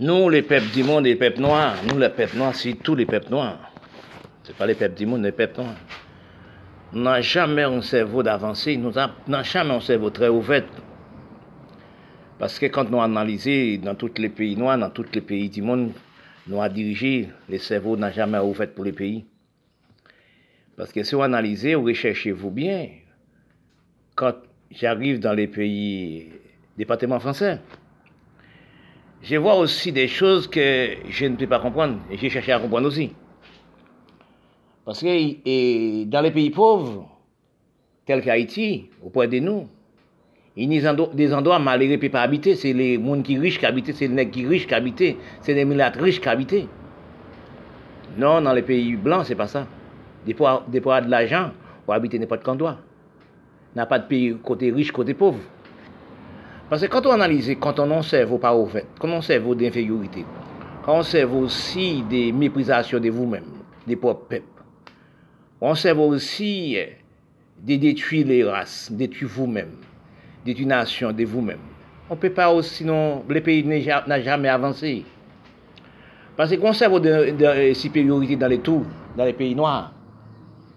Nous, les peuples du monde les peuples noirs, nous, les peuples noirs, c'est tous les peuples noirs. Ce pas les peuples du monde, les peuples noirs. Nous n'avons jamais un cerveau d'avancée, nous n'avons jamais un cerveau très ouvert. Parce que quand nous analysons dans tous les pays noirs, dans tous les pays du monde, nous avons dirigé, les cerveaux n'ont jamais ouvert pour les pays. Parce que si vous analysez, vous recherchez-vous bien, quand j'arrive dans les pays départements français, je vois aussi des choses que je ne peux pas comprendre et j'ai cherché à comprendre aussi. Parce que dans les pays pauvres, tels qu'Haïti, auprès de nous, il y a des endroits malheureux ne peuvent pas habiter. C'est les gens qui riches qui habitent, c'est les nègres qui riches qui habitent, c'est les militaires riches qui habitent. Non, dans les pays blancs, c'est pas ça. Des de l'argent, pour habiter n'importe quel endroit. Il n'y a pas de pays côté riche, côté pauvre. Parce que quand on analyse, quand on observe pas au fait, quand on observe d'infériorité, quand on observe aussi des méprisations de vous-même, des propres peuples, on observe aussi euh, de détruire les races, détruire vous-même, détruire nation de vous-même. On ne peut pas aussi, sinon, le pays n'a jamais avancé. Parce qu'on observe de, de, supériorité dans les tours, dans les pays noirs.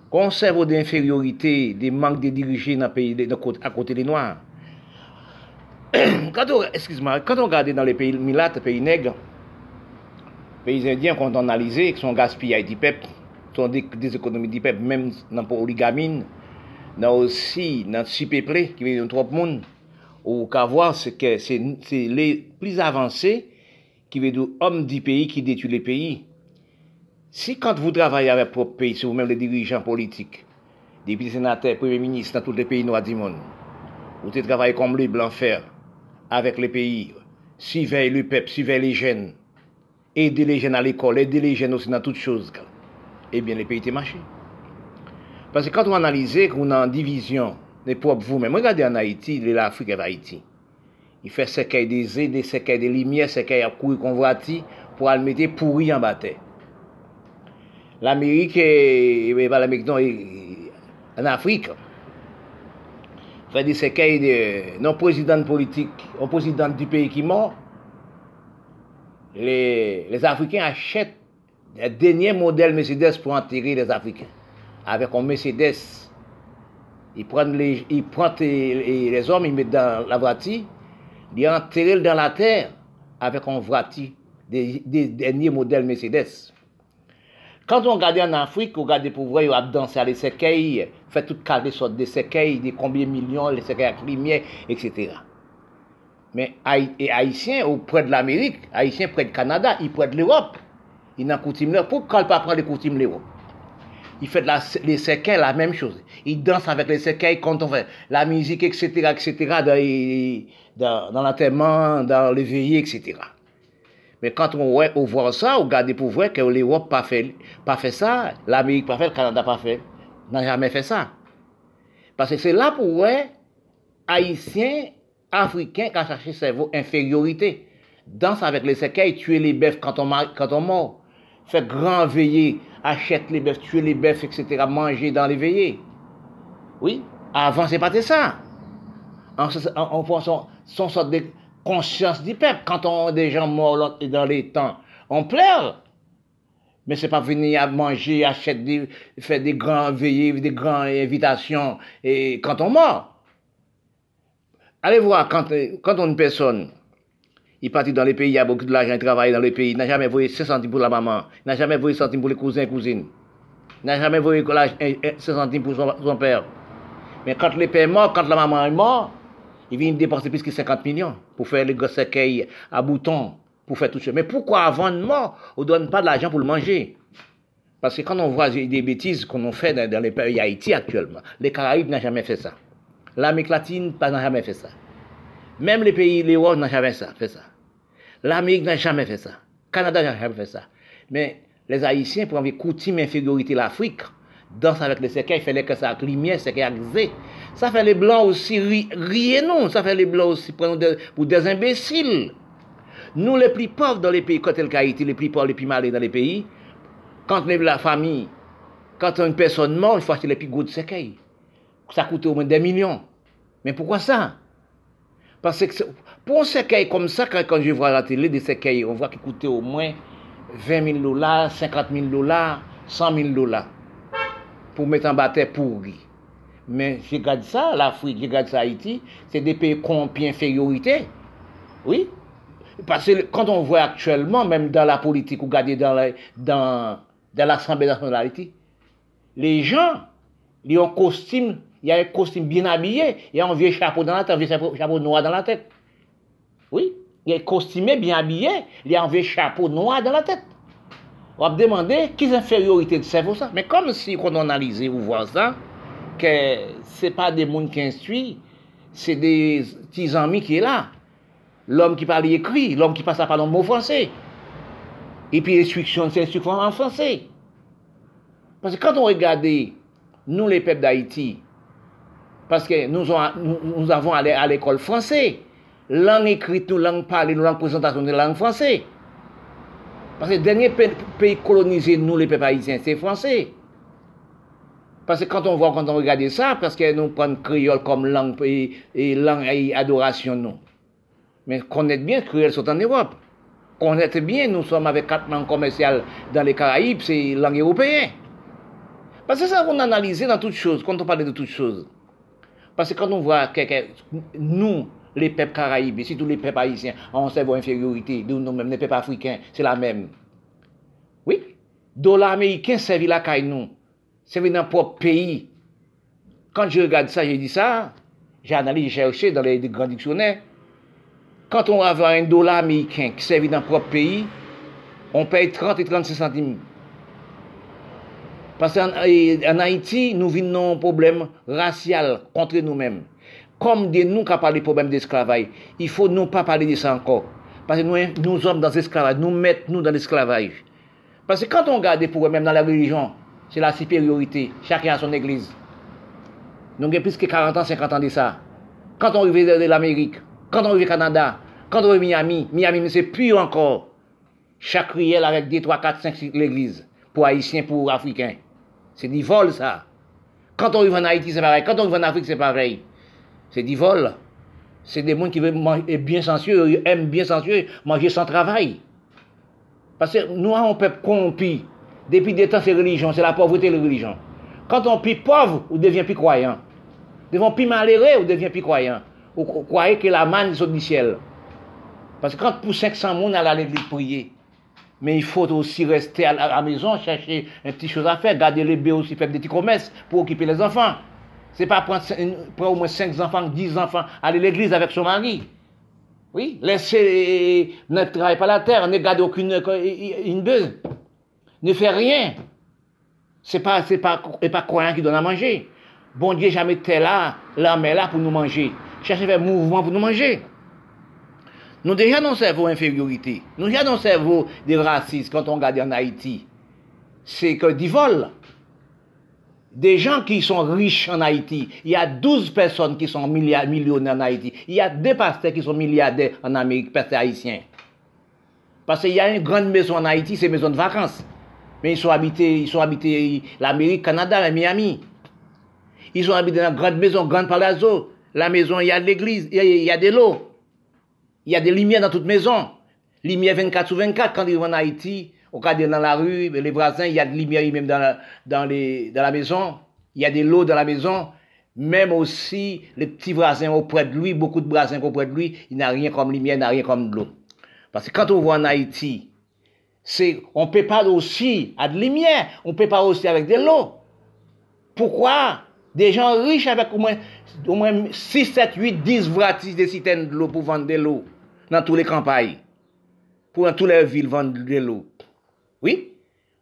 Qu'on observe d'infériorité, des manques de dirigeants à côté des noirs. quand on, excuse-moi, quand on regarde dans les pays milates, pays nègres, pays indiens qu'on a analysé, qui sont gaspillés du peuple, sont des, économies du peuple, même dans polygamine, dans aussi dans peuplé qui vient de trop de monde, ou qu'à voir c'est que c'est les plus avancés qui viennent de hommes du pays qui détruisent les pays. Si quand vous travaillez avec votre pays, c'est vous-même les dirigeants politiques, députés, sénateurs, premiers ministres dans tous les pays noirs du monde, vous travaillez comme les blancs avec les pays, surveiller le peuple, surveiller les jeunes, aider les jeunes à l'école, aider les jeunes aussi dans toutes choses, eh bien, les pays étaient marchés. Parce que quand on analyse qu'on a une division des propres vous-même, regardez en Haïti, l'Afrique et l'Haïti. Il fait ce qu'il des aides, ce qu'il des lumières, ce qu'il a courir convoiti pour le mettre pourri en bataille. L'Amérique et, l'Amérique en Afrique, fait des séquelles de non président politique, un président du pays qui est mort, les, les Africains achètent le dernier modèle Mercedes pour enterrer les Africains. Avec un Mercedes, ils prennent les, les, hommes, ils mettent dans la voiture, ils enterrent dans la terre avec un voiture des, derniers modèles Mercedes. Quand on regarde en Afrique, on regarde pour voir, ils ont à les séquelles, fait toutes les sortes de séquelles, de combien de millions, les séquelles lumière, etc. Mais Haïtiens auprès de l'Amérique, Haïtiens près du Canada, ils près de l'Europe. Ils n'ont coutume là. Pourquoi ne pas prendre les coutumes l'Europe Ils font les séquelles la même chose. Ils dansent avec les séquelles quand on fait la musique, etc., etc., dans, dans, dans l'enterrement, dans les veillées, etc. Mais quand on, voit ça, on regarde pour voir que l'Europe n'a pas fait, pas fait ça, l'Amérique pas fait, le Canada pas fait, n'a jamais fait ça. Parce que c'est là pour voir Haïtiens, Africains qui ont cherché cerveau infériorité. Danse avec les séquelles, tuer les bœufs quand on, quand on mort. Faire grand veillée, achète les bœufs, tuer les bœufs, etc., manger dans les veillées. Oui, avant c'est pas ça. En, en, son, son sorte de conscience du peuple. Quand on a des gens morts dans les temps, on pleure. Mais c'est pas venir à manger, acheter, faire des grands veillées, des grandes invitations et quand on mort. Allez voir, quand, une personne, il partit dans les pays, il y a beaucoup de l'argent, il travaille dans les pays, il n'a jamais voulu 5 centimes pour la maman, il n'a jamais voulu centimes pour les cousins et cousines, il n'a jamais voulu 5 centimes pour son, père. Mais quand le père est mort, quand la maman est morte, il vient dépenser plus que 50 millions pour faire les gros à boutons, pour faire tout ça. Mais pourquoi avant de mort, on ne donne pas de l'argent pour le manger? Parce que quand on voit des bêtises qu'on fait dans les pays Haïti actuellement, les Caraïbes n'ont jamais fait ça. L'Amérique latine n'a jamais fait ça. Même les pays, les n'ont jamais fait ça. L'Amérique n'a jamais fait ça. Le Canada n'a jamais fait ça. Mais les Haïtiens, pour avoir coutume infériorité l'Afrique, danse avec les cercueils, fait que ça lumière, c'est qu'il Ça fait les blancs aussi rire non, ça fait les blancs aussi pour des imbéciles. Nous les plus pauvres dans les pays, quand le Haïti, les plus pauvres, les plus malades dans les pays, quand la famille, quand une personne mort, il faut acheter les plus gros de cercueils. Ça coûte au moins des millions. Mais pourquoi ça? Parce que pour un cercueil comme ça, quand, je vois la télé des cercueils, on voit qu'il coûtait au moins 20 000 dollars, 50 000 dollars, 100 000 dollars pour mettre en bataille pourri. Mais je regarde ça, l'Afrique, je regarde ça Haïti, c'est des pays qui infériorité. Oui. Parce que quand on voit actuellement, même dans la politique, ou regardez dans l'Assemblée dans, nationale d'Haïti, les gens, ils ont costume, il y a un costume bien habillé, il y a un vieux chapeau dans la tête, un vieux chapeau, noir dans la tête. Oui. Il un costume bien habillé, il y a un vieux chapeau noir dans la tête. wap demande kis inferiorite di servo sa. Men kom si kon analize ou vwa sa, ke se pa de moun ki instui, se de ti zanmi ki e la. L'om ki pali ekri, l'om ki pasa palon mou franse. E pi instruksyon se instruksyon an franse. Paske kan ton regade nou le pep d'Haïti, paske nou, nou, nou avon ale al ekol franse, lang ekrit nou, lang pale nou, lang prezentasyon nou, lang franse. Parce que le dernier pays colonisé, nous les peuples haïtiens, c'est français. Parce que quand on voit, quand on regarde ça, parce que nous prenons créole comme langue et, langue et adoration, non. Mais connaître bien, créole sont en Europe. Connaître bien, nous sommes avec quatre langues commerciales dans les Caraïbes, c'est langue européenne. Parce que ça qu'on analyse dans toutes choses, quand on parle de toutes choses. Parce que quand on voit que, nous, les peuples caraïbes, surtout les peuples haïtiens, ont une infériorité, nous-mêmes, les peuples africains, c'est la même. Oui, dollar américain servit la caille nous c'est dans propre pays. Quand je regarde ça, je dis ça, j'ai analysé, j'ai cherché dans les grands dictionnaires. Quand on a un dollar américain qui servit dans propre pays, on paye 30 et 36 centimes. Parce qu'en Haïti, nous vivons un problème racial contre nous-mêmes. Comme de nous qui parlé des problèmes d'esclavage, il faut nous pas parler de ça encore. Parce que nous, nous sommes dans l'esclavage, nous mettons nous dans l'esclavage. Parce que quand on regarde problèmes même dans la religion, c'est la supériorité. Chacun a son église. Nous avons plus que 40 ans, 50 ans de ça. Quand on arrive de l'Amérique, quand on arrive au Canada, quand on arrive Miami, Miami, c'est plus encore. Chaque riel avec 2, 3, 4, 5 l'église. Pour Haïtiens, pour Africains. C'est du vol, ça. Quand on arrive en Haïti, c'est pareil. Quand on arrive en Afrique, c'est pareil. C'est du vol. C'est des gens qui veulent bien sensueux, aiment bien sensueux, manger sans travail. Parce que nous, on peut corrompu. Depuis des temps, c'est religion, c'est la pauvreté de la religion. Quand on est pauvre, on devient plus croyant. Devant plus malheureux, on devient plus croyant. Vous croyez que la manne est du ciel. Parce que quand pour 500 personnes, à l'église prier. Mais il faut aussi rester à la maison, chercher un petit chose à faire, garder les bébés aussi, faire des petits commerces pour occuper les enfants. C'est pas prendre, au moins 5 enfants, 10 enfants, aller à l'église avec son mari. Oui, laisser ne travailler pas la terre, ne garder aucune une bœuf ne fait rien. C'est pas, c'est pas, et pas croyant qui donne à manger. Bon Dieu jamais été là, l'homme est là pour nous manger. Cherchez faire mouvement pour nous manger. Nous déjà dans cerveau infériorité. Nous déjà dans cerveau des racistes quand on regarde en Haïti. C'est que du vol. Des gens qui sont riches en Haïti. Il y a 12 personnes qui sont millionnaires en Haïti. Il y a deux pasteurs qui sont milliardaires en Amérique, pasteurs haïtiens. Parce qu'il y a une grande maison en Haïti, c'est une maison de vacances. Mais ils sont habités, ils sont habités l'Amérique, Canada, Miami. Ils sont habités dans une grande maison, grande palazzo. La maison, il y a l'église, il y a, de l'eau. Il y a des lumières dans toute maison. Lumière 24 sur 24 quand ils vont en Haïti. Au cas dans la rue, les voisins, il y a de lumière même dans la, dans, dans la maison. Il y a de l'eau dans la maison. Même aussi, les petits voisins auprès de lui, beaucoup de voisins auprès de lui, il n'a rien comme lumière, il n'a rien comme de l'eau. Parce que quand on voit en Haïti, c'est, on pas aussi à de lumière, on peut pas aussi avec de l'eau. Pourquoi? Des gens riches avec au moins, au moins 6, 7, 8, 10 vratis de citernes de l'eau pour vendre de l'eau dans toutes les campagnes. Pour dans toutes les villes vendre de l'eau. Oui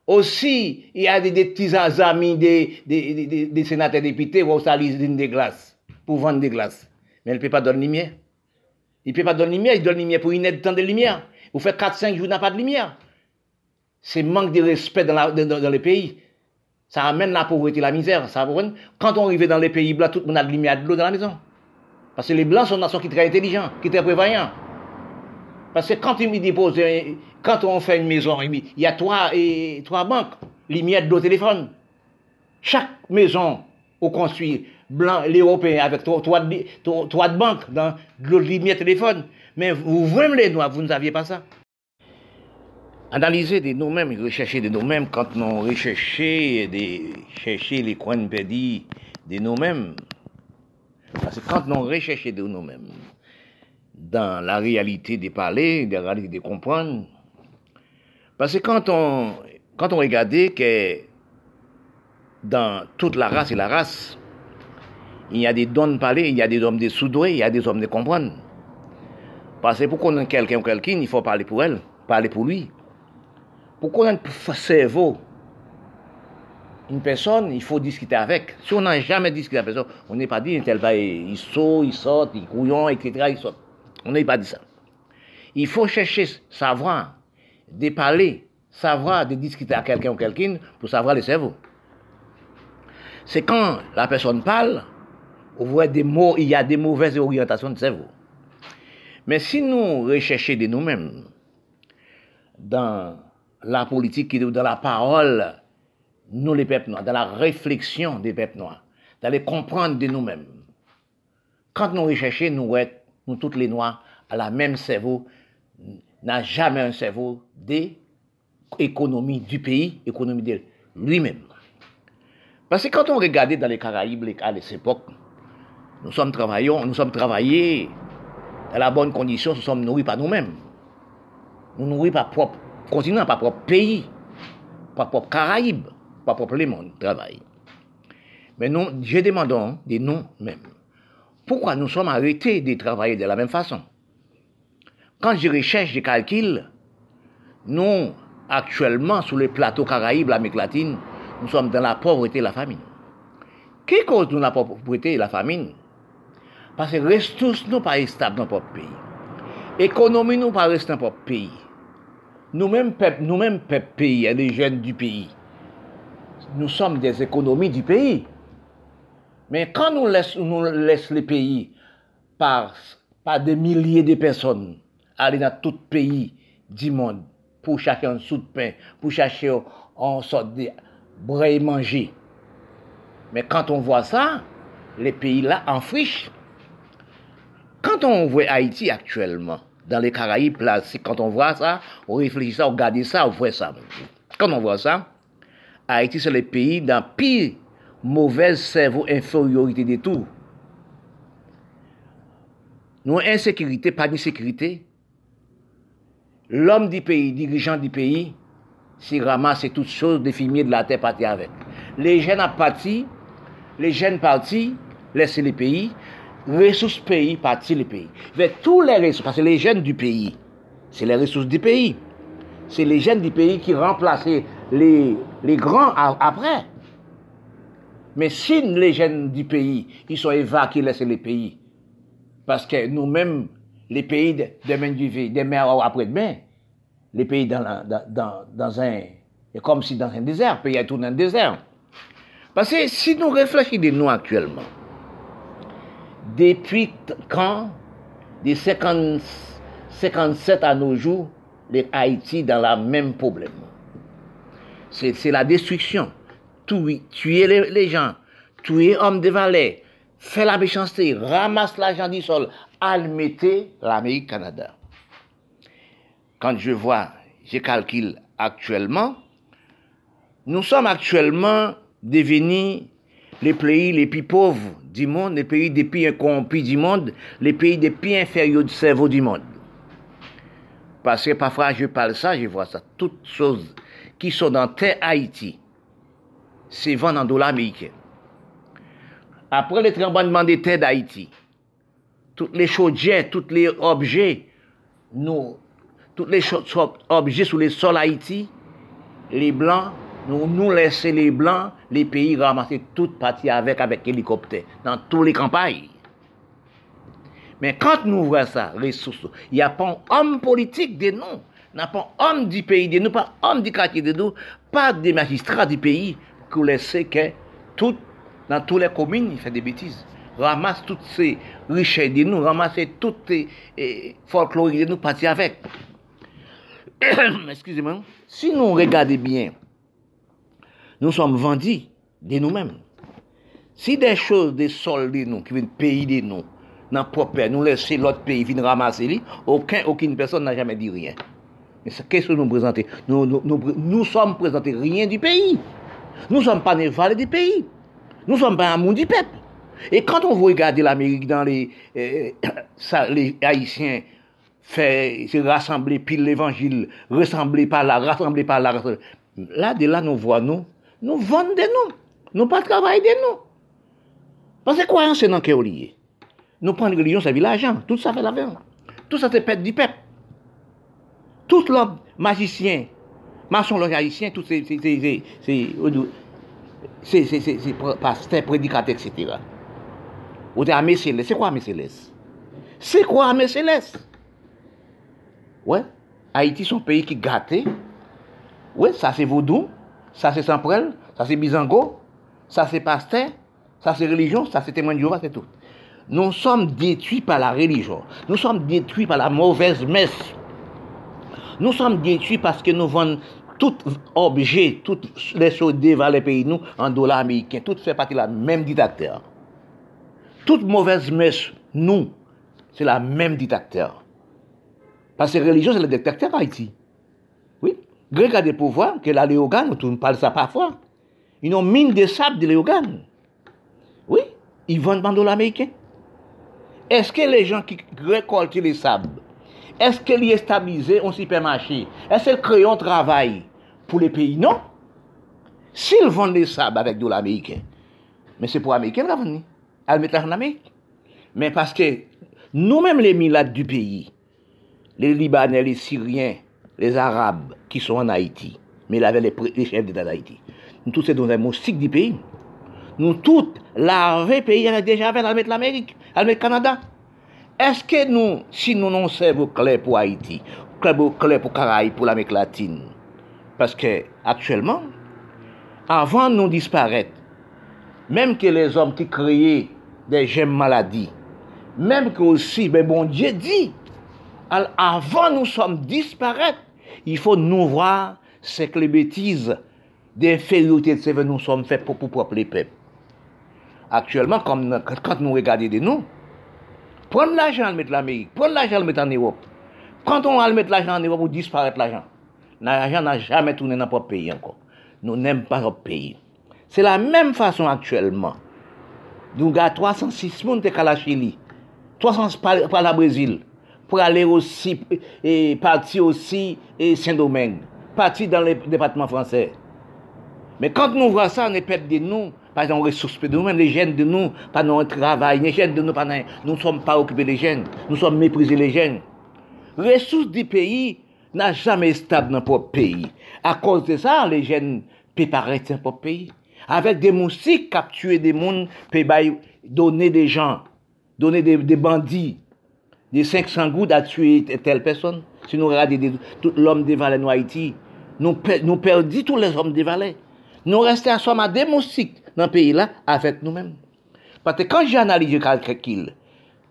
Aussi, il y a des, petits amis des, des, des, sénateurs députés qui des glaces pour vendre des glaces. Mais elle ne peut pas donner lumière. Il ne peut pas donner lumière, il donne lumière pour une aide de lumière. Vous faites 4-5 jours, n'a pas de lumière c'est manque de respect dans, la, les pays. Ça amène la pauvreté, la misère. Ça, quand on arrive dans les pays blancs, tout le monde a de lumière de l'eau dans la maison. Parce que les blancs sont des nations qui sont très intelligents, qui sont très prévoyants. Parce que quand ils me déposent, quand on fait une maison, il y a trois, et, trois banques, lumière de l'eau téléphone. Chaque maison, on construit blancs, l'Européen, avec trois, trois, trois- trois de banque dans l'autre lumière téléphone. Mais vous, vous-même les Noirs, vous ne saviez pas ça. Analyser de nous-mêmes, rechercher de nous-mêmes, quand nous recherchons chercher les coins perdus de nous-mêmes. Parce que quand nous recherchons de nous-mêmes, dans la réalité des parler, dans la réalité de comprendre, parce que quand on, quand on regardait que dans toute la race et la race, il y a des dons de parler, il y a des hommes de soudoués, il y a des hommes de comprendre. Parce que pour qu'on ait quelqu'un ou quelqu'un, il faut parler pour elle, parler pour lui. Pour qu'on ait un cerveau, une personne, il faut discuter avec. Si on n'a jamais discuté avec la personne, on n'est pas dit, tel va, il saute, il sort, il couillon, etc. Il sort. On n'est pas dit ça. Il faut chercher, savoir, de parler, savoir, de discuter avec quelqu'un ou quelqu'un pour savoir le cerveau. C'est quand la personne parle, on voit des mots, il y a des mauvaises orientations de cerveau. Mais si nous recherchons de nous-mêmes, dans la politique, dans la parole, nous les peuples noirs, dans la réflexion des peuples noirs, dans les comprendre de nous-mêmes, quand nous recherchons, nous, être- nous tous les noirs, à la même cerveau, n'a jamais un cerveau d'économie du pays, économie de lui-même. Parce que quand on regardait dans les Caraïbes, à cette époque, nous sommes travaillons, nous sommes travaillés dans la bonne condition, nous sommes nourris par nous-mêmes. Nous nourris par propre continent, par propre pays, par propre Caraïbes, par propre monde, travail. Mais nous, je demandons de nous-mêmes, pourquoi nous sommes arrêtés de travailler de la même façon? Quand je recherche, je calcule, nous, actuellement, sur le plateau Caraïbes, l'Amérique latine, nous sommes dans la pauvreté et la famine. Qui cause nous la pauvreté et la famine? Parce que ressources nous pas stables dans notre pays. Économie nous pas reste dans notre pays. Nous-mêmes, nous-mêmes, pays, les jeunes du pays, nous sommes des économies du pays. Mais quand nous laissons nous laisse les pays par, des milliers de personnes aller dans tout pays du monde pour chercher un sou de pain, pour chercher en sorte de bras manger. Mais quand on voit ça, les pays là en friche. Quand on voit Haïti actuellement, dans les Caraïbes, là, quand on voit ça, on réfléchit ça, on regarde ça, on voit ça. Quand on voit ça, Haïti, c'est le pays dans pire mauvaise cerveau infériorité de tout. Nous, insécurité, pas d'insécurité. L'homme du pays, dirigeant du pays, s'il ramasse toutes choses des fumiers de la terre partir avec. Les jeunes à parti, les jeunes partis, laisser les pays, ressources pays, partir les pays. Vers tous les ressources, parce que les jeunes du pays, c'est les ressources du pays. C'est les jeunes du pays qui remplacent les, grands après. Mais si les jeunes du pays, ils sont évacués, laissez les pays. Parce que nous-mêmes, les pays de- demain du demain ou après-demain, les pays dans, un. Comme si dans un désert, le pays est tout dans un désert. Parce que si nous réfléchissons de nous actuellement, depuis quand, 50, 57 à nos jours, les Haïti dans la même problème. C'est la destruction. Tuer, les, gens, tuer hommes de valets, faire la méchanceté, ramasse l'argent du sol, almetter l'Amérique Canada. Quand je vois, je calcule actuellement, nous sommes actuellement devenus les pays les plus pauvres du monde, les pays les plus incorrompus du monde, les pays les plus inférieurs du cerveau du monde. Parce que parfois je parle ça, je vois ça. Toutes choses qui sont dans terre Haïti, c'est vendu en dollars américains. Après le tremblement de terre d'Haïti, toutes les chaudières, tous les objets, nous, tous les objets sur les sols Haïti, les blancs, nous, nous laisser les blancs, les pays ramasser toute partie avec, avec hélicoptère, dans tous les campagnes. Mais quand nous voyons ça, ressources, il n'y a pas un homme politique de nous, il n'y a pas un homme du pays de nous, pas un homme du quartier de nous, pas des magistrats du pays qui laissent que tout, dans toutes les communes, il fait des bêtises. Ramasse toutes ces richesses de nous, ramasse toutes les eh, folkloriques de nous, partir avec. Excusez-moi. Si nous regardons bien, nous sommes vendus de nous-mêmes. Si des choses, des sols de nous, qui viennent pays de nous, dans propre nous laisser l'autre pays venir ramasser lui, aucun, aucune personne n'a jamais dit rien. Mais qu'est-ce que nous présentons? Nous, nous, nous, sommes présentés rien du pays. Nous ne sommes pas des valets du pays. Nous ne sommes pas un monde du peuple. Et quand on regarde l'Amérique dans les, euh, les Haïtiens fait se rassembler pile l'évangile, rassembler par là, rassembler par là, là, de là, nous voyons, nous, nous vendons des noms. Nous pas travailler des noms. Parce que quoi, c'est dans quel lié. Nous prenons religion, ça vit l'argent. Tout ça fait l'argent. Tout ça, c'est pète du peuple. Tout l'homme magicien, maçon haïtien, tout c'est, c'est, c'est, pasteur, prédicateur, etc. Ou t'es armée céleste. C'est quoi armée? C'est quoi armée céleste? Ouais. Haïti, son pays qui gâté. Ouais, ça c'est vaudou. Ça c'est Samprel. Ça c'est Bizango. Ça c'est pasteur. Ça c'est religion. Ça c'est témoin de Jéhovah, c'est tout. Nous sommes détruits par la religion. Nous sommes détruits par la mauvaise messe. Nous sommes détruits parce que nous vendons tout objet, toutes les choses dévalent les pays nous en dollars américains. Tout fait partie de la même dictateur. Toute mauvaise messe, nous, c'est la même dictateur. Parce que religion, c'est le dictateur Haïti. Oui. Grec a des pouvoirs, que la Léogane, on parle ça parfois. Ils ont mine de sable de Léogane. Oui. Ils vendent en dollars américains. Est-ce que les gens qui récoltent les est-ce qu'ils sont stabilisés en supermarché? Est-ce qu'ils créent un travail pour les pays Non. S'ils vendent les sables avec de l'américain, mais c'est pour les Américains qu'ils vont Elle mettre en Amérique. Mais parce que nous-mêmes, les milades du pays, les Libanais, les Syriens, les Arabes qui sont en Haïti, mais il avait les, chefs d'État d'Haïti, nous tous sommes dans un moustique du pays. Nous tous, l'armée pays avait déjà fait à l'Amérique, à le Canada. Est-ce que nous, si nous non servons clé pour Haïti, clé pour Caraïbes, pour l'Amérique latine, parce que actuellement, avant nous disparaître, même que les hommes qui créaient des maladies, même que aussi, ben bon Dieu dit, avant nous sommes disparaître, il faut nous voir ce que les bêtises d'infériorité de nous sommes faits pour, pour, les peuples. Actuellement, quand nous regardons de nous, prenez l'argent à mettre l'Amérique, prenez l'argent le mettre en Europe. Quand on va mettre l'argent en Europe, vous disparaître l'argent. L'argent n'a jamais tourné dans notre pays encore. Nous n'aimons pas notre pays. C'est la même façon actuellement. Nous avons 306 personnes qui la Chili, 300 par la Brésil, pour aller aussi, et partir aussi, et Saint-Domingue, partir dans le département français. Mais quand nous voyons ça, on est perdu de nous, pas dans ressources de nous, même les jeunes de nous, pas dans le travail, les jeunes de nous, pas nous ne sommes pas occupés des jeunes, nous sommes méprisés les jeunes. Les ressources du pays n'a jamais stable dans notre pays. À cause de ça, les jeunes peuvent paraître dans notre pays. Avec des moustiques capturer des mondes, peuvent donner des gens, donner des, bandits, des 500 gouttes à tuer telle personne. Si nous regardons tout l'homme des Valais en Haïti, nous, nous perdons tous les hommes des Valais nous restons à des moustiques dans le pays-là avec nous-mêmes. Parce que quand j'analyse quelqu'un,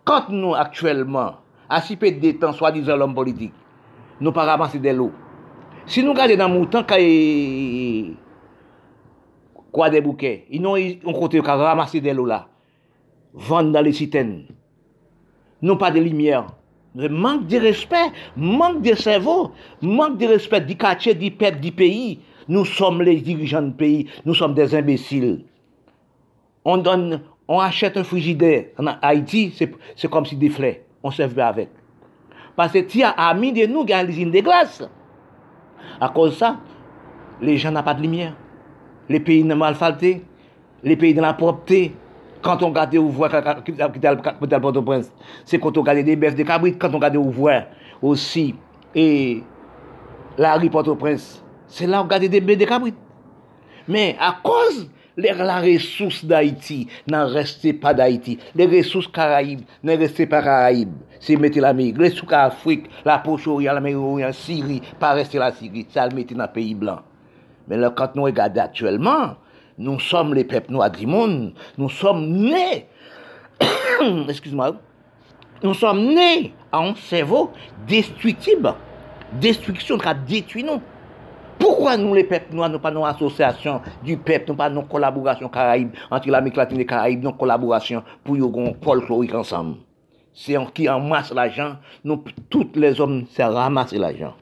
quand nous actuellement, à si peu de temps, soi-disant l'homme politique, nous pas ramasser de l'eau. Si nous regardons dans le mouton, quoi des bouquets, ils ont côté qui ramasser de l'eau là, vendre dans les citernes, non pas de lumière. Manque de respect, manque de cerveau, manque de respect du quartier, du peuple, du pays. Nous sommes les dirigeants du pays, nous sommes des imbéciles. On donne, on achète un frigidaire en Haïti, c'est comme si des fleurs, on se fait avec. Parce que tu as amis de nous ont l'usine de glace. À cause de ça, les gens n'ont pas de lumière. Les pays sont mal faltés, les pays de la propreté. Quand on regarde ouvrir Port-au-Prince, c'est quand on regarde des bêtes de cabrit, quand on regarde ouvrir aussi, et la rue Port-au-Prince, Se la ou gade de bè de kabrit. Men, a koz lè la resous d'Haïti nan reste pa d'Haïti. Lè resous Karaib nan reste pa Karaib. Se mette l'Amerik. Lè sou ka Afrik, la Pochoria, l'Amerik, Siri, pa reste la Siri. Sa l mette nan peyi blan. Men lè, kant nou e gade aktuelman, nou som le pep nou adrimoun. Nou som ne. Excuse ma. Nou som ne an sevo destruktib. Destruksyon ka detui nou. Pourquoi nous, les peuples noirs, nous pas nos associations du peuple, nous pas nos collaborations caraïbes, entre l'Amérique latine et Caraïbes, nos collaborations pour avoir folklorique ensemble? C'est qui en masse l'argent, nous, tous les hommes, c'est ramasser l'argent.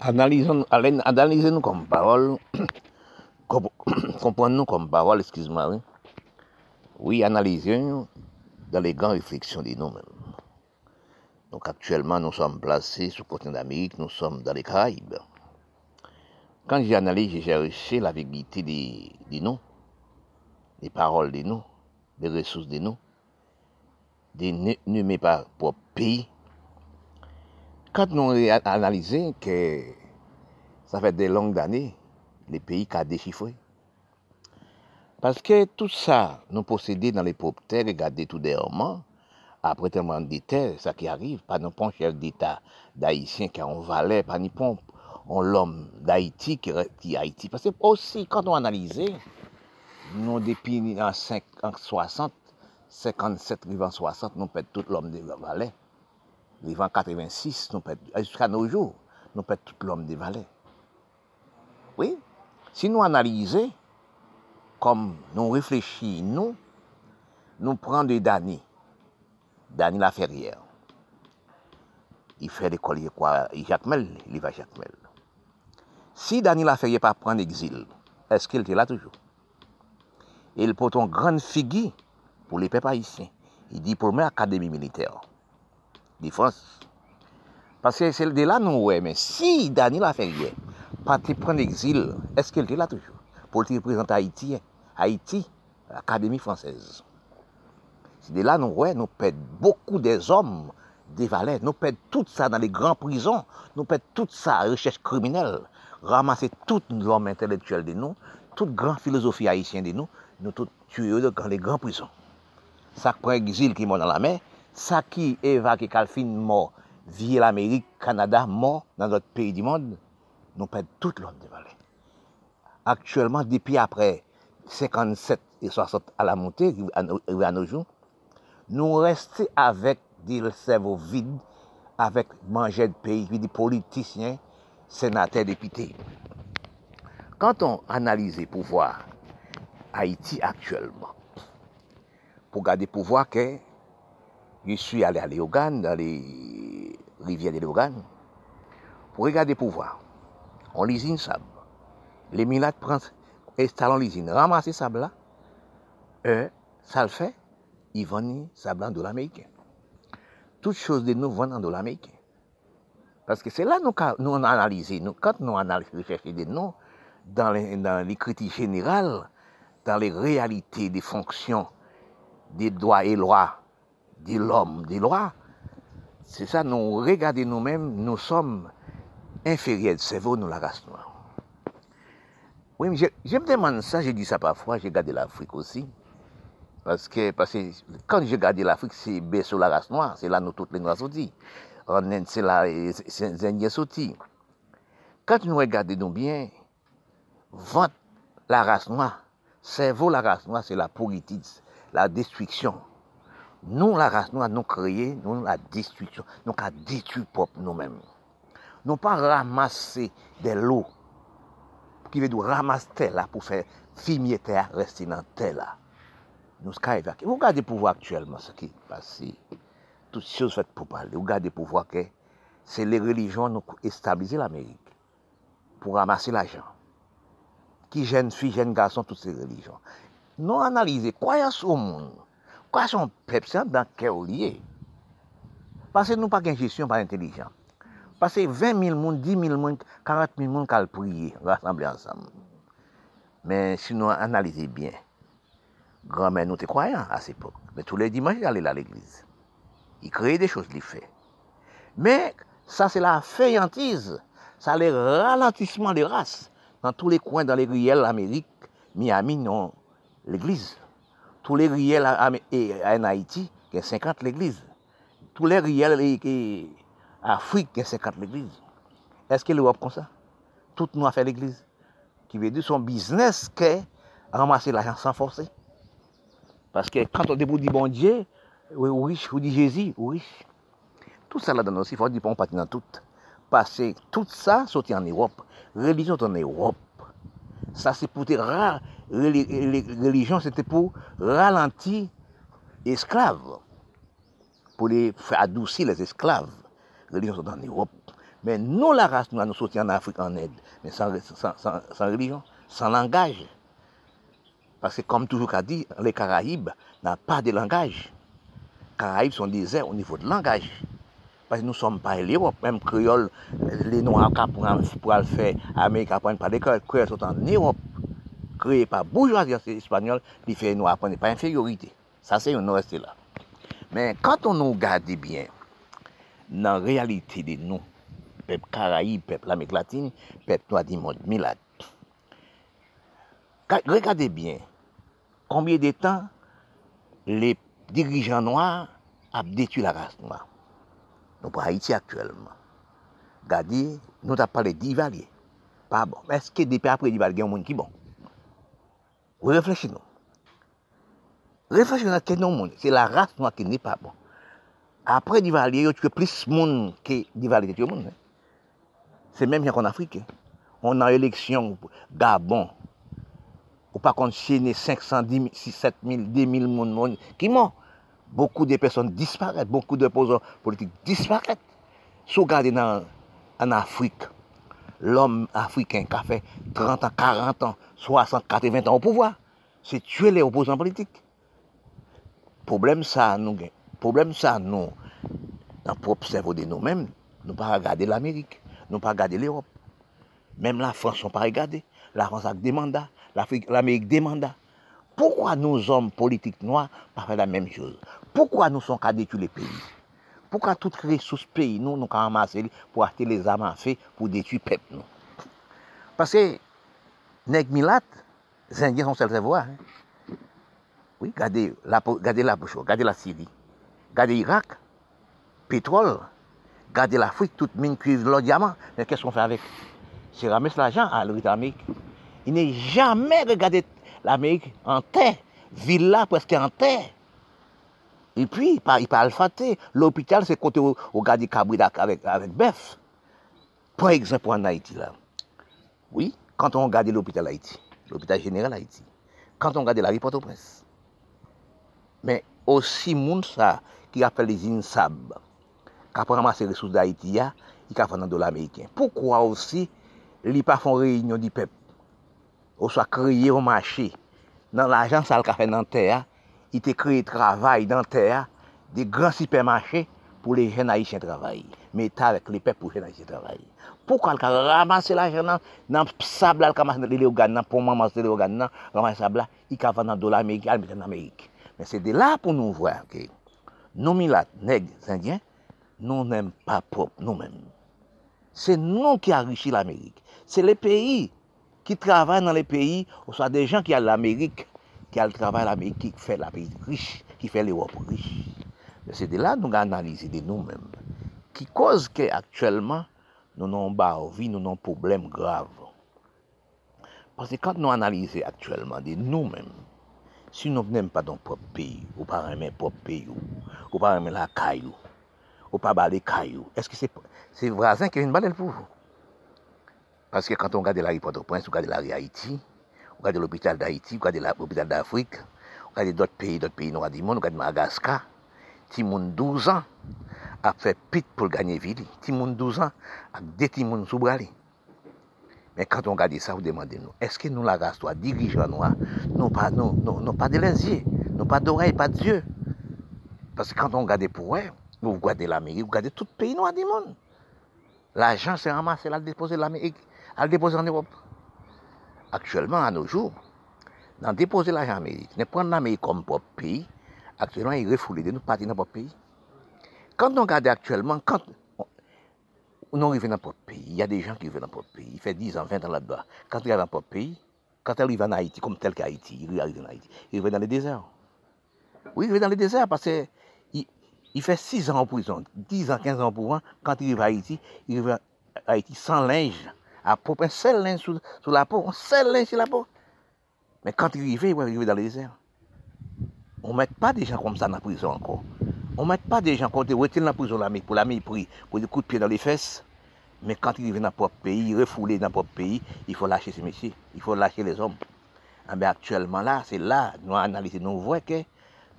Analysons, analysez-nous comme parole, comprenons-nous comme parole, excuse-moi, oui. Oui, analysez-nous dans les grandes réflexions de nous-mêmes. Donc actuellement, nous sommes placés sur le continent d'Amérique, nous sommes dans les Caraïbes. Quand j'ai analysé, j'ai recherché la vérité des, noms, des paroles des noms, des ressources des noms, des nommés par propre pays. Quand nous analysé que ça fait des longues années, les pays ont déchiffré. Parce que tout ça, nous possédons dans les propres terres, regardez tout dernièrement, après tellement d'été, ça qui arrive, pas non pas chef d'État d'Haïtien qui a un valet, pas ni pas l'homme d'Haïti qui, qui Haïti. Parce que aussi, quand on analyse, nous depuis en, 5, 60, 57, vivant 60, nous perdons tout l'homme des valets. Vivant 86, nous perdons, jusqu'à nos jours, nous perdons tout l'homme des valets. Oui, si nous analysons, comme nous réfléchissons, nous, nous prenons des damnés Dany la Ferrière. Il fait l'école, Jacques Mel, il va Jacques Mel. Si Dany la Ferrière pas prendre exil, est-ce qu'il était là toujours? Il porte une grande figure pour les peuples haïtiens. Il dit pour moi, académie militaire. Défense. Parce que c'est de là nous, ouais, mais si Dany la Ferrière pas prendre exil, est-ce qu'il était là toujours? Pour te représenter Haïti, Haïti, l'Académie française. C'est de là nous nous perdons beaucoup des hommes, des valets, nous perdons tout ça dans les grandes prisons, nous perdons tout ça à recherche criminelle, ramasser tout l'homme intellectuel de nous, toute grande philosophie haïtienne de nous, nous tout tuer dans les grandes prisons. Ça prend exil qui mort dans la mer, ça qui évacué Calfin mort, via l'Amérique, Canada mort dans notre pays du monde, nous perdons tout l'homme des valets. Actuellement, depuis après 57 et 60 à la montée, à nos jours, nous restons avec des cerveaux vides, avec manger de pays, des politiciens, sénateurs, députés. Quand on analyse les pouvoirs Haïti actuellement, pour garder le pouvoir je suis allé à Léogane, dans les rivières de Léogane, pour regarder le pouvoir, on l'usine sable. Les milates prennent, installent l'usine, ramassent sable là, euh, ça le fait, ils vendent ça blanc de l'Amérique. Toutes choses de nous vendent de l'Amérique. Parce que c'est là que nous, analysons. Nous, quand nous analysons des noms, dans les, critiques générales, dans les réalités des fonctions des droits et lois de l'homme, des lois, c'est ça, nous regardons nous-mêmes, nous sommes inférieurs de cerveau, nous la race. Oui, mais je, je, me demande ça, j'ai dit ça parfois, j'ai regardé l'Afrique aussi. Parce que, parce que quand j'ai regardé l'Afrique, c'est sur la race noire, c'est là nous toutes les noirs sortis. C'est là les Indiens. Quand nous regardons bien, vente la race noire, cerveau la race noire, c'est la politique, la destruction. Nous, la race noire, nous créons, nous, la destruction. Nous, avons détruit nous-mêmes. Nous pas ramasser des lots qui veut dire ramasser là pour faire fumier terre, rester dans terre là. Nous Vous regardez le pouvoir actuellement, ce qui est passé. Toutes choses faites pour parler. Vous regardez le pouvoir que c'est les religions qui ont stabilisé l'Amérique pour ramasser l'argent. Qui jeunes filles, jeunes garçons, toutes ces religions. Nous analysons quoi y a sur le monde. Quoi son peuple, dans quel lié. Parce que nous pas de gestion par intelligent. Parce que 20 000 personnes, 10 000 personnes, 40 000 personnes qui ont prié, rassemblés ensemble. Mais si nous analysons bien, Grand-mère nous était croyants à cette époque. Mais tous les dimanches, il allait à l'église. Il créait des choses, il fait. Mais ça, c'est la fainéantise. Ça, le ralentissement des races. Dans tous les coins, dans les ruelles d'Amérique, Miami, non, l'église. Tous les ruelles en Haïti, il y a 50 l'église. Tous les ruelles en Afrique, il y a 50 l'église. Est-ce que l'Europe comme ça? Tout nous a fait l'église. Qui veut dire son business, que ramasser l'argent sans forcer. Parce que quand on dit bon Dieu, oui, riche, ou dit Jésus, oui. Tout ça là-dedans aussi, il faut dire qu'on partit dans tout. Parce que tout ça sorti en Europe. Religion en Europe. Ça, c'est pour te ra... Religion, c'était pour ralentir esclaves. Pour les faire adoucir les esclaves. Religion sont en Europe. Mais nous, la race, nous, nous sortis en Afrique en aide. Mais sans religion, sans langage. Parce que comme toujours qu'a dit, les Caraïbes n'ont pas de langage. Caraïbes sont déserts au niveau de langage. Parce que nous ne sommes pas l'Europe, même créole, les Noirs pour le faire, Amérique apprennent pas l'école, créoles sont en Europe. Créés par bourgeoisie espagnole, les fait Noirs apprennent pas infériorité. Ça, c'est une reste là. Mais quand on nous regarde bien, dans la réalité de nous, peuple Caraïbe, peuple l'Amérique latine, peuple noir du monde, Milad. Regardez bien, combien de temps les dirigeants noirs ont détruit la race noire? Nous pour Haïti actuellement. Regardez, nous avons parlé d'Ivalier. Pas bon. Est-ce que depuis après d'Ivalier, il y a un monde qui est bon? Vous réfléchissez nous. Réfléchissez à quel monde. C'est la race noire qui n'est pas bon. Après Duvalier, il y a plus de monde que le monde. C'est même qu'en Afrique. Hein. On a élection Gabon. Ou pas contre Chine, 510 7 000, 2 000 monde qui mort. Beaucoup de personnes disparaissent, beaucoup d'opposants politiques disparaissent. Si vous regardez en Afrique, l'homme africain qui a fait 30 ans, 40 ans, 60, 80 ans au pouvoir, c'est tuer les opposants politiques. Problème ça, nous, problème ça, nous, dans propre cerveau de nous-mêmes, nous pas regarder l'Amérique, nous pas regarder l'Europe. Même la France, n'a pas regardé. La France a des mandats, l'Amérique des mandats. Pourquoi nos hommes politiques noirs pas la même chose? Pourquoi nous sommes qu'à détruire les pays? Pourquoi toutes les ressources pays, nous, nous ramassé pour acheter les armes à feu pour détruire le peuple nous? Parce que, les Indiens sont celles voix. Hein? Oui, regardez la, regardez la regardez la Syrie, regardez l'Irak, pétrole, regardez l'Afrique, toute mine cuivre, l'or, diamant. Mais qu'est-ce qu'on fait avec? C'est ramasser l'argent à l'Amérique. Il n'est jamais regardé l'Amérique en terre, villa presque en terre. Et puis, il parle, il L'hôpital, c'est côté au, au garde avec, avec bœuf. Par exemple, en Haïti, là. Oui, quand on regarde l'hôpital Haïti, l'hôpital général Haïti, quand on regarde la rue Port-au-Prince, mais aussi, moun ça, qui appelle les INSAB, qui a ramassé les ressources d'Haïti, il a fait dans de américain. Pourquoi aussi, ils pas font réunion du peuple? Ou soit créé au marché, dans l'agence ça a fait dans terre, il a créé travail dans terre, des grands supermarchés pour les jeunes haïtiens travailler. Mais avec les peuples pour les jeunes haïtiens travailler. Pourquoi il a ramassé l'argent dans le sable, il a ramassé les organes, pour ramasser les organes, ramassé le sable, il a fait dans dollar américain, il en Amérique. Mais c'est de là pour nous voir que nous, milat, nègres, indiens, nous n'aimons pas propre nous-mêmes. C'est nous qui enrichissons l'Amérique. C'est les pays qui travaillent dans les pays, ou soit des gens qui ont l'Amérique, qui ont le travail l'Amérique, qui fait la pays riche, qui fait l'Europe riche. C'est de là que nous analysons de nous-mêmes. Qui cause qu'actuellement, nous n'avons pas vie, nous avons un problème grave. Parce que quand nous analysons actuellement de nous-mêmes, si nous n'aimons pas dans propre pays, ou pas aimer propre pays, ou pas aimer la caillou, ou pas baler caillou, est-ce que c'est c'est voisin qui vient baler pour vous? Parce que quand on regarde la rue Port-au-Prince, on regarde la rue Haïti, on regarde l'hôpital d'Haïti, on regarde l'hôpital d'Afrique, on regarde d'autres pays, d'autres pays noirs du monde, on regarde Madagascar, Timoun 12 ans a fait pit pour gagner ville. Timoun 12 ans a des Timoun sous Mais quand on regarde ça, vous demandez nous, est-ce que nous, la race, toi, dirigeants noirs, non pas, non, non, non pas de non pas d'oreilles, pas. Parce que quand on regarde pour eux, vous regardez l'Amérique, vous regardez tout pays noir du monde. L'argent s'est ramassé, là, déposé l'Amérique à le déposer en Europe. Actuellement, à nos jours, dans déposer l'argent en Amérique, ne prendre l'Amérique comme propre pays, actuellement, il refoule de nous partir dans notre pays. Quand on regarde actuellement, quand on arrive dans notre pays, il y a des gens qui vivent dans notre pays, il fait 10 ans, 20 ans là-bas. Quand ils arrivent dans notre pays, quand ils arrivent en Haïti, comme tel qu'Haïti, ils arrivent en Haïti, ils dans le désert. Oui, ils arrivent dans le désert parce qu'il il fait 6 ans en prison, 10 ans, 15 ans pour un. Quand il arrive à Haïti, il arrive à Haïti sans linge apop, un sel linge sous, la peau, un seul linge sur la peau. Mais quand il arrive, il va arriver dans le désert. On ne met pas des gens comme ça dans la prison encore. On ne met pas des gens quand ils retiennent la prison pour l'ami pour, pour des coups de pied dans les fesses. Mais quand ils arrivent dans leur propre pays, refoulés dans leur propre pays, il faut lâcher ces messieurs, il faut lâcher les hommes. Ah ben actuellement là, c'est là, nous analysons, nous voyons que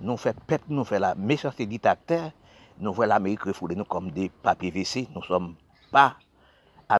nous faisons peuple, nous faisons la méchanceté dictateur, nous voyons l'Amérique refoulée, nous comme des papiers WC, nous ne sommes pas